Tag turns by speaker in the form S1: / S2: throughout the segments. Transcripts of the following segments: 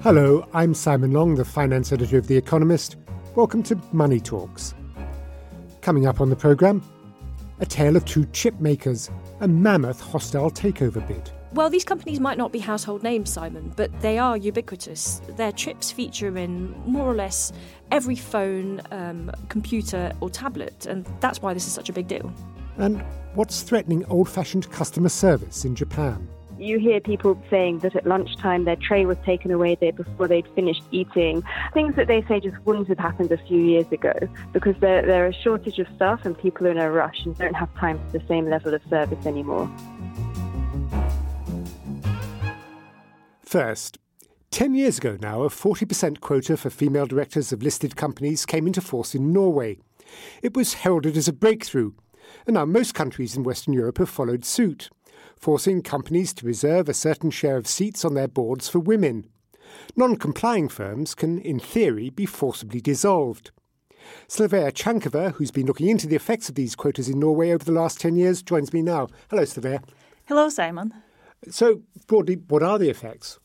S1: Hello, I'm Simon Long, the finance editor of The Economist. Welcome to Money Talks. Coming up on the programme, a tale of two chip makers, a mammoth hostile takeover bid.
S2: Well, these companies might not be household names, Simon, but they are ubiquitous. Their chips feature in more or less every phone, um, computer, or tablet, and that's why this is such a big deal.
S1: And what's threatening old fashioned customer service in Japan?
S3: You hear people saying that at lunchtime their tray was taken away there before they'd finished eating. Things that they say just wouldn't have happened a few years ago because there, there are a shortage of staff and people are in a rush and don't have time for the same level of service anymore.
S1: First, 10 years ago now, a 40% quota for female directors of listed companies came into force in Norway. It was heralded as a breakthrough, and now most countries in Western Europe have followed suit, forcing companies to reserve a certain share of seats on their boards for women. Non complying firms can, in theory, be forcibly dissolved. Slavea Chankova, who's been looking into the effects of these quotas in Norway over the last 10 years, joins me now. Hello, Slavea.
S4: Hello, Simon.
S1: So, broadly, what are the effects?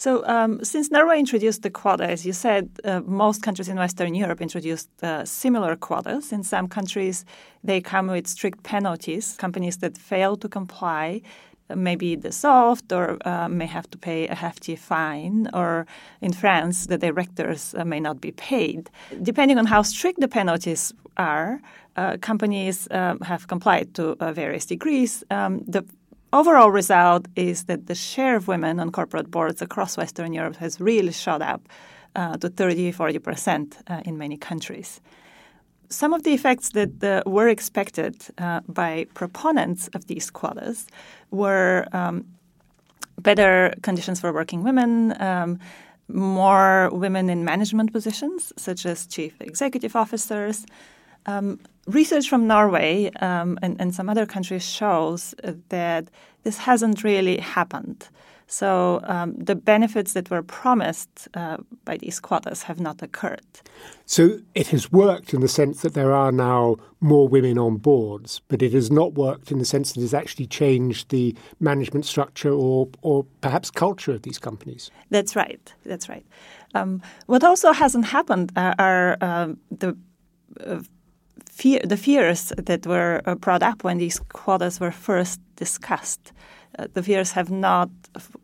S4: So, um, since Norway introduced the quota, as you said, uh, most countries in Western Europe introduced uh, similar quotas. In some countries, they come with strict penalties. Companies that fail to comply uh, may be dissolved or uh, may have to pay a hefty fine, or in France, the directors uh, may not be paid. Depending on how strict the penalties are, uh, companies um, have complied to various degrees. Um, the overall result is that the share of women on corporate boards across Western Europe has really shot up uh, to 30 40% uh, in many countries. Some of the effects that uh, were expected uh, by proponents of these quotas were um, better conditions for working women, um, more women in management positions, such as chief executive officers, um, research from Norway um, and, and, some other countries shows that this hasn't really happened. So um, the benefits that were promised uh, by these quotas have not occurred.
S1: So it has worked in the sense that there are now more women on boards, but it has not worked in the sense that it has actually changed the management structure or, or perhaps culture of these companies.
S4: That's right. That's right. Um, what also hasn't happened are, are uh, the uh, fear, the fears that were uh, brought up when these quotas were first discussed. Uh, the fears have not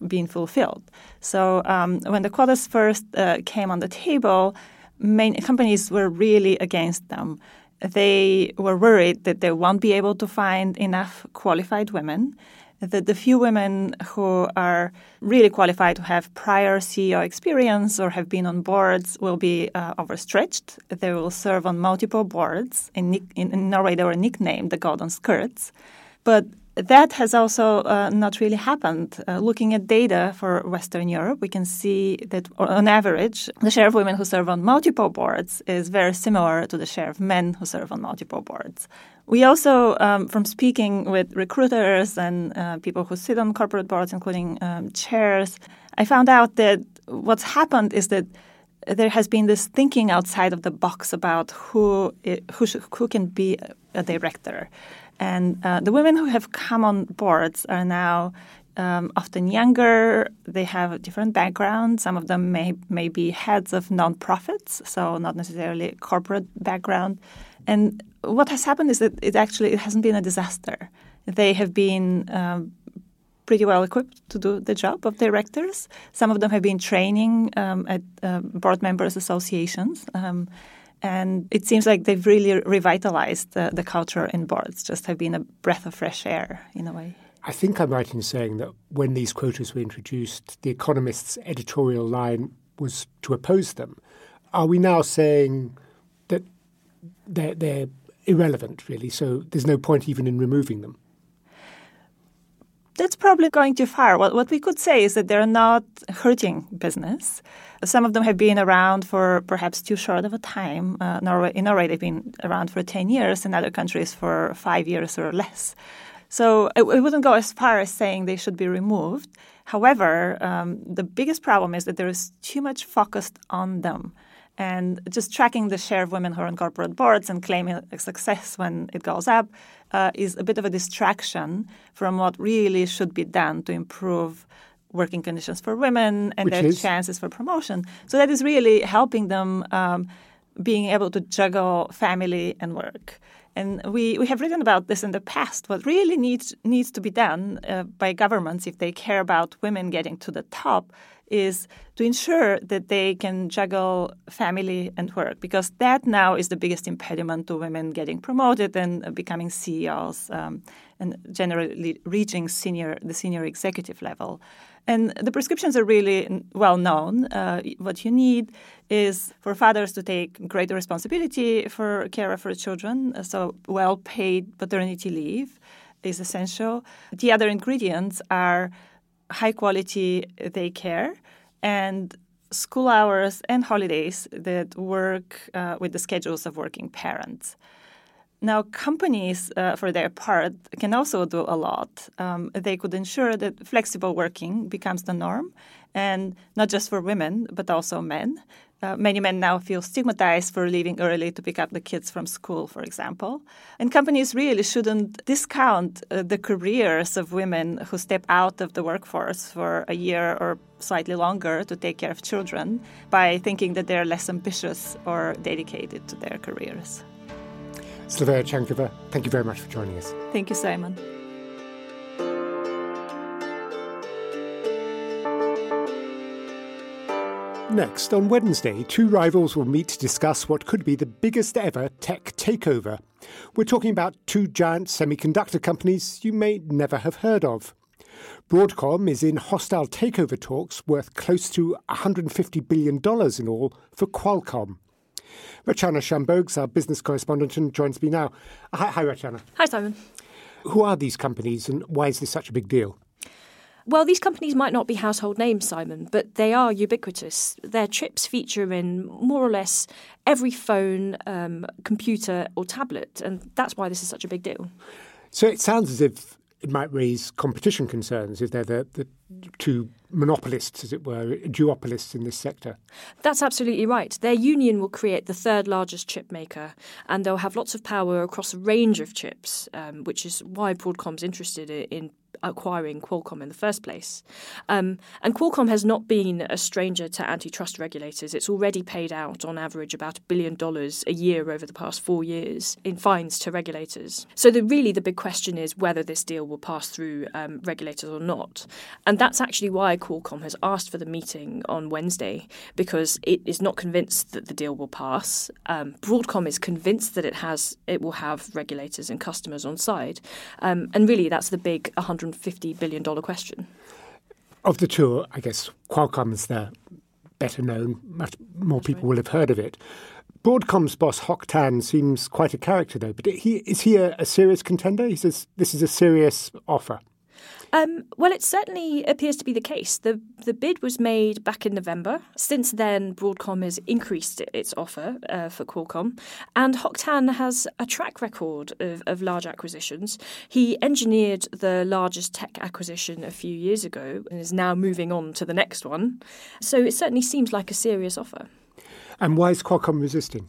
S4: been fulfilled. So um, when the quotas first uh, came on the table, main companies were really against them. They were worried that they won't be able to find enough qualified women that the few women who are really qualified to have prior CEO experience or have been on boards will be uh, overstretched. They will serve on multiple boards. In, in, in, Norway, they were nicknamed the Golden Skirts. But that has also uh, not really happened. Uh, looking at data for Western Europe, we can see that on average, the share of women who serve on multiple boards is very similar to the share of men who serve on multiple boards. We also, um, from speaking with recruiters and uh, people who sit on corporate boards, including um, chairs, I found out that what's happened is that there has been this thinking outside of the box about who who, should, who can be a director. And uh, the women who have come on boards are now um, often younger. They have a different background. Some of them may, may be heads of nonprofits, so not necessarily corporate background. And what has happened is that it actually it hasn't been a disaster. They have been um, pretty well equipped to do the job of directors. Some of them have been training um, at uh, board members associations. Um, and it seems like they've really revitalized the, culture in boards, just have been a breath of fresh air in a way.
S1: I think I'm right in saying that when these quotas were introduced, the Economist's editorial line was to oppose them. Are we now saying they're, they're irrelevant, really. So there's no point even in removing them.
S4: That's probably going too far. What, what we could say is that they're not hurting business. Some of them have been around for perhaps too short of a time. Uh, Norway, in Norway, they've been around for 10 years, in other countries for five years or less. So it, it wouldn't go as far as saying they should be removed. However, um, the biggest problem is that there is too much focus on them. And just tracking the share of women who are on corporate boards and claiming success when it goes up uh, is a bit of a distraction from what really should be done to improve working conditions for women and
S1: Which
S4: their
S1: is?
S4: chances for promotion. So that is really helping them um, being able to juggle family and work. And we, we have written about this in the past. What really needs needs to be done uh, by governments if they care about women getting to the top is to ensure that they can juggle family and work because that now is the biggest impediment to women getting promoted and becoming CEOs um, and generally reaching senior the senior executive level. And the prescriptions are really well known. Uh, what you need is for fathers to take greater responsibility for care for children, so well paid paternity leave is essential. The other ingredients are high quality daycare and school hours and holidays that work uh, with the schedules of working parents. Now, companies, uh, for their part, can also do a lot. Um, they could ensure that flexible working becomes the norm, and not just for women, but also men. Uh, many men now feel stigmatized for leaving early to pick up the kids from school, for example. And companies really shouldn't discount uh, the careers of women who step out of the workforce for a year or slightly longer to take care of children by thinking that they're less ambitious or dedicated to their careers.
S1: Slavea Chankova, thank you very much for joining us.
S4: Thank you, Simon.
S1: Next, on Wednesday, two rivals will meet to discuss what could be the biggest ever tech takeover. We're talking about two giant semiconductor companies you may never have heard of. Broadcom is in hostile takeover talks worth close to $150 billion in all for Qualcomm. Rachana Shanbhogue, our business correspondent, and joins me now. Hi, hi, Rachana.
S2: Hi, Simon.
S1: Who are these companies and why is this such a big deal?
S2: Well, these companies might not be household names, Simon, but they are ubiquitous. Their chips feature in more or less every phone, um, computer, or tablet, and that's why this is such a big deal.
S1: So it sounds as if it might raise competition concerns if they're the, the two monopolists, as it were, duopolists in this sector.
S2: That's absolutely right. Their union will create the third largest chip maker, and they'll have lots of power across a range of chips, um, which is why Broadcom's interested in acquiring Qualcomm in the first place. Um, and Qualcomm has not been a stranger to antitrust regulators. It's already paid out, on average, about a billion dollars a year over the past four years in fines to regulators. So, the, really, the big question is whether this deal will pass through um, regulators or not. And that's actually why Qualcomm has asked for the meeting on Wednesday, because it is not convinced that the deal will pass. Um, Broadcom is convinced that it has it will have regulators and customers on side. Um, and really, that's the big $150 billion question.
S1: Of the two, I guess Qualcomm is the better known. Much more people will have heard of it. Broadcom's boss Hock Tan seems quite a character, though. But he, is he a, a serious contender? He says this is a serious offer.
S2: Um, well, it certainly appears to be the case. The the bid was made back in November. Since then, Broadcom has increased its offer uh, for Qualcomm, and Hock Tan has a track record of, of large acquisitions. He engineered the largest tech acquisition a few years ago and is now moving on to the next one. So it certainly seems like a serious offer.
S1: And why is Qualcomm resisting?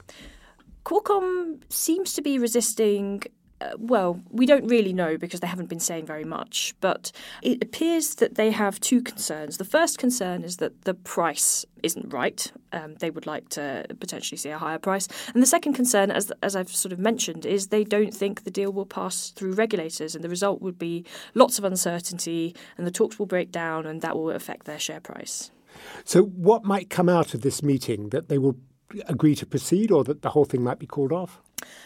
S2: Qualcomm seems to be resisting uh, well, we don't really know because they haven't been saying very much, but it appears that they have two concerns. The first concern is that the price isn't right. Um, they would like to potentially see a higher price. And the second concern, as, as I've sort of mentioned, is they don't think the deal will pass through regulators, and the result would be lots of uncertainty, and the talks will break down, and that will affect their share price.
S1: So, what might come out of this meeting that they will agree to proceed, or that the whole thing might be called off?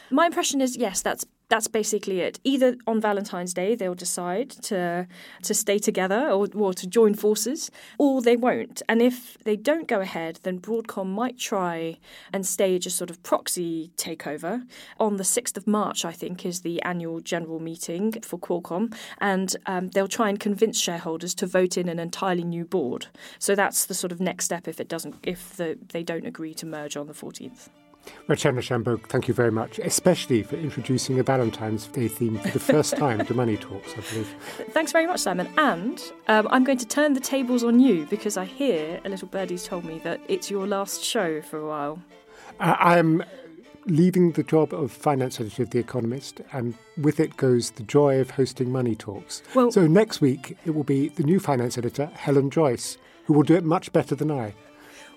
S2: My impression is yes, that's that's basically it. Either on Valentine's Day they'll decide to to stay together or, or to join forces, or they won't. And if they don't go ahead, then Broadcom might try and stage a sort of proxy takeover. On the 6th of March, I think, is the annual general meeting for Qualcomm, and um, they'll try and convince shareholders to vote in an entirely new board. So that's the sort of next step if it doesn't, if the, they don't agree to merge on the 14th.
S1: Rachana Shanbhogue, thank you very much, especially for introducing a Valentine's Day theme for the first time to Money Talks, I believe.
S2: Thanks very much, Simon. And um, I'm going to turn the tables on you because I hear a little birdie's told me that it's your last show for a while.
S1: Uh, I'm leaving the job of finance editor of The Economist, and with it goes the joy of hosting Money Talks. Well, so next week it will be the new finance editor, Helen Joyce, who will do it much better than I.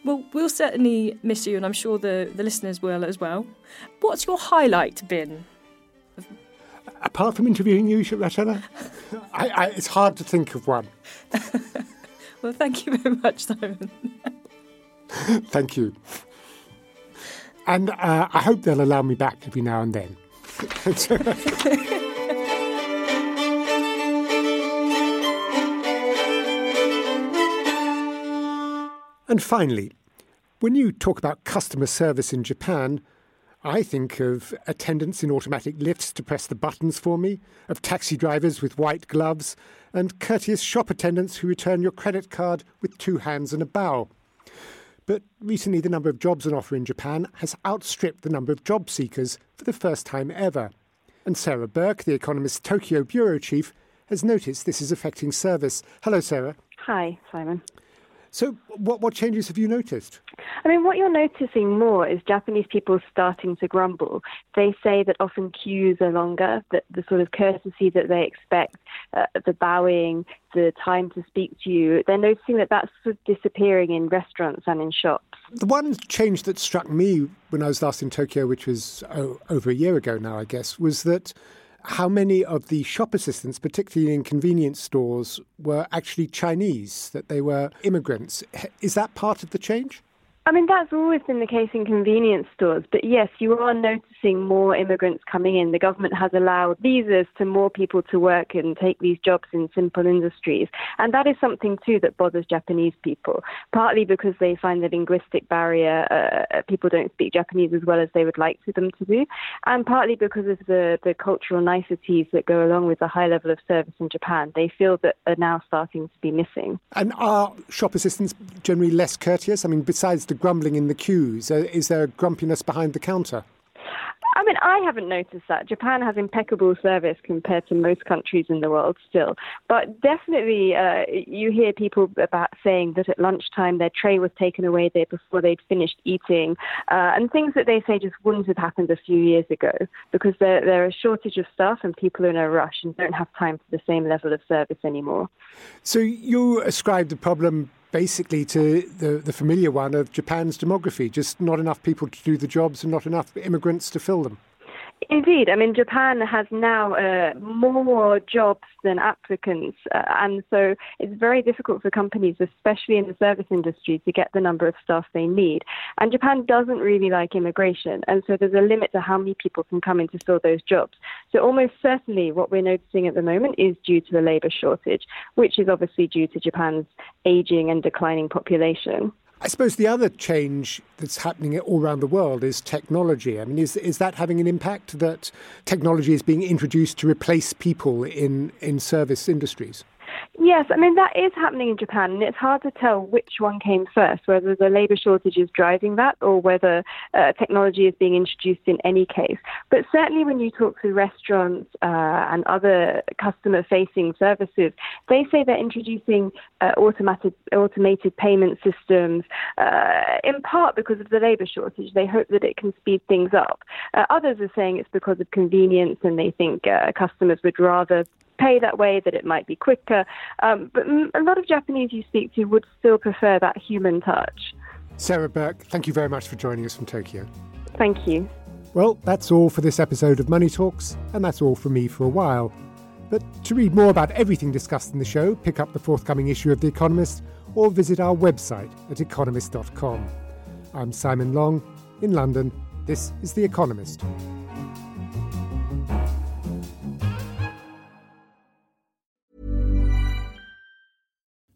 S2: Well, we'll certainly miss you, and I'm sure the, the listeners will as well. What's your highlight been?
S1: Apart from interviewing you, Rachana, I, I, it's hard to think of one.
S2: well, thank you very much, Simon.
S1: thank you. And uh, I hope they'll allow me back every now and then. And finally, when you talk about customer service in Japan, I think of attendants in automatic lifts to press the buttons for me, of taxi drivers with white gloves, and courteous shop attendants who return your credit card with two hands and a bow. But recently, the number of jobs on offer in Japan has outstripped the number of job seekers for the first time ever. And Sarah Burke, the Economist's Tokyo bureau chief, has noticed this is affecting service. Hello, Sarah.
S3: Hi, Simon.
S1: So, what, what changes have you noticed?
S3: I mean, what you're noticing more is Japanese people starting to grumble. They say that often queues are longer, that the sort of courtesy that they expect, uh, the bowing, the time to speak to you, they're noticing that that's sort of disappearing in restaurants and in shops.
S1: The one change that struck me when I was last in Tokyo, which was oh, over a year ago now, I guess, was that how many of the shop assistants, particularly in convenience stores, were actually Chinese, that they were immigrants. Is that part of the change?
S3: I mean, that's always been the case in convenience stores. But yes, you are noticing more immigrants coming in. The government has allowed visas to more people to work and take these jobs in simple industries. And that is something, too, that bothers Japanese people, partly because they find the linguistic barrier, uh, people don't speak Japanese as well as they would like to them to do, and partly because of the, the cultural niceties that go along with the high level of service in Japan. They feel that are now starting to be missing.
S1: And are shop assistants generally less courteous? I mean, besides the grumbling in the queues? Uh, is there grumpiness behind the counter?
S3: I mean, I haven't noticed that. Japan has impeccable service compared to most countries in the world still. But definitely, uh, you hear people about saying that at lunchtime their tray was taken away there before they'd finished eating, uh, and things that they say just wouldn't have happened a few years ago because there, there are a shortage of staff and people are in a rush and don't have time for the same level of service anymore.
S1: So you ascribe the problem basically to the, the familiar one of Japan's demography, just not enough people to do the jobs and not enough immigrants to fill them.
S3: Indeed. I mean, Japan has now uh, more jobs than applicants. Uh, and so it's very difficult for companies, especially in the service industry, to get the number of staff they need. And Japan doesn't really like immigration. And so there's a limit to how many people can come in to fill those jobs. So almost certainly what we're noticing at the moment is due to the labor shortage, which is obviously due to Japan's aging and declining population.
S1: I suppose the other change that's happening all around the world is technology. I mean, is, is that having an impact that technology is being introduced to replace people in, in service industries?
S3: Yes, I mean, that is happening in Japan, and it's hard to tell which one came first, whether the labour shortage is driving that or whether uh, technology is being introduced in any case. But certainly when you talk to restaurants uh, and other customer facing services, they say they're introducing uh, automated, automated payment systems, uh, in part because of the labour shortage. They hope that it can speed things up. Uh, others are saying it's because of convenience and they think uh, customers would rather pay that way, that it might be quicker. Um, but a lot of Japanese you speak to would still prefer that human touch.
S1: Sarah Burke, thank you very much for joining us from Tokyo.
S3: Thank you.
S1: Well, that's all for this episode of Money Talks, and that's all from me for a while. But to read more about everything discussed in the show, pick up the forthcoming issue of The Economist or visit our website at economist.com. I'm Simon Long in London. This is The Economist.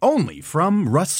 S5: Only from Rust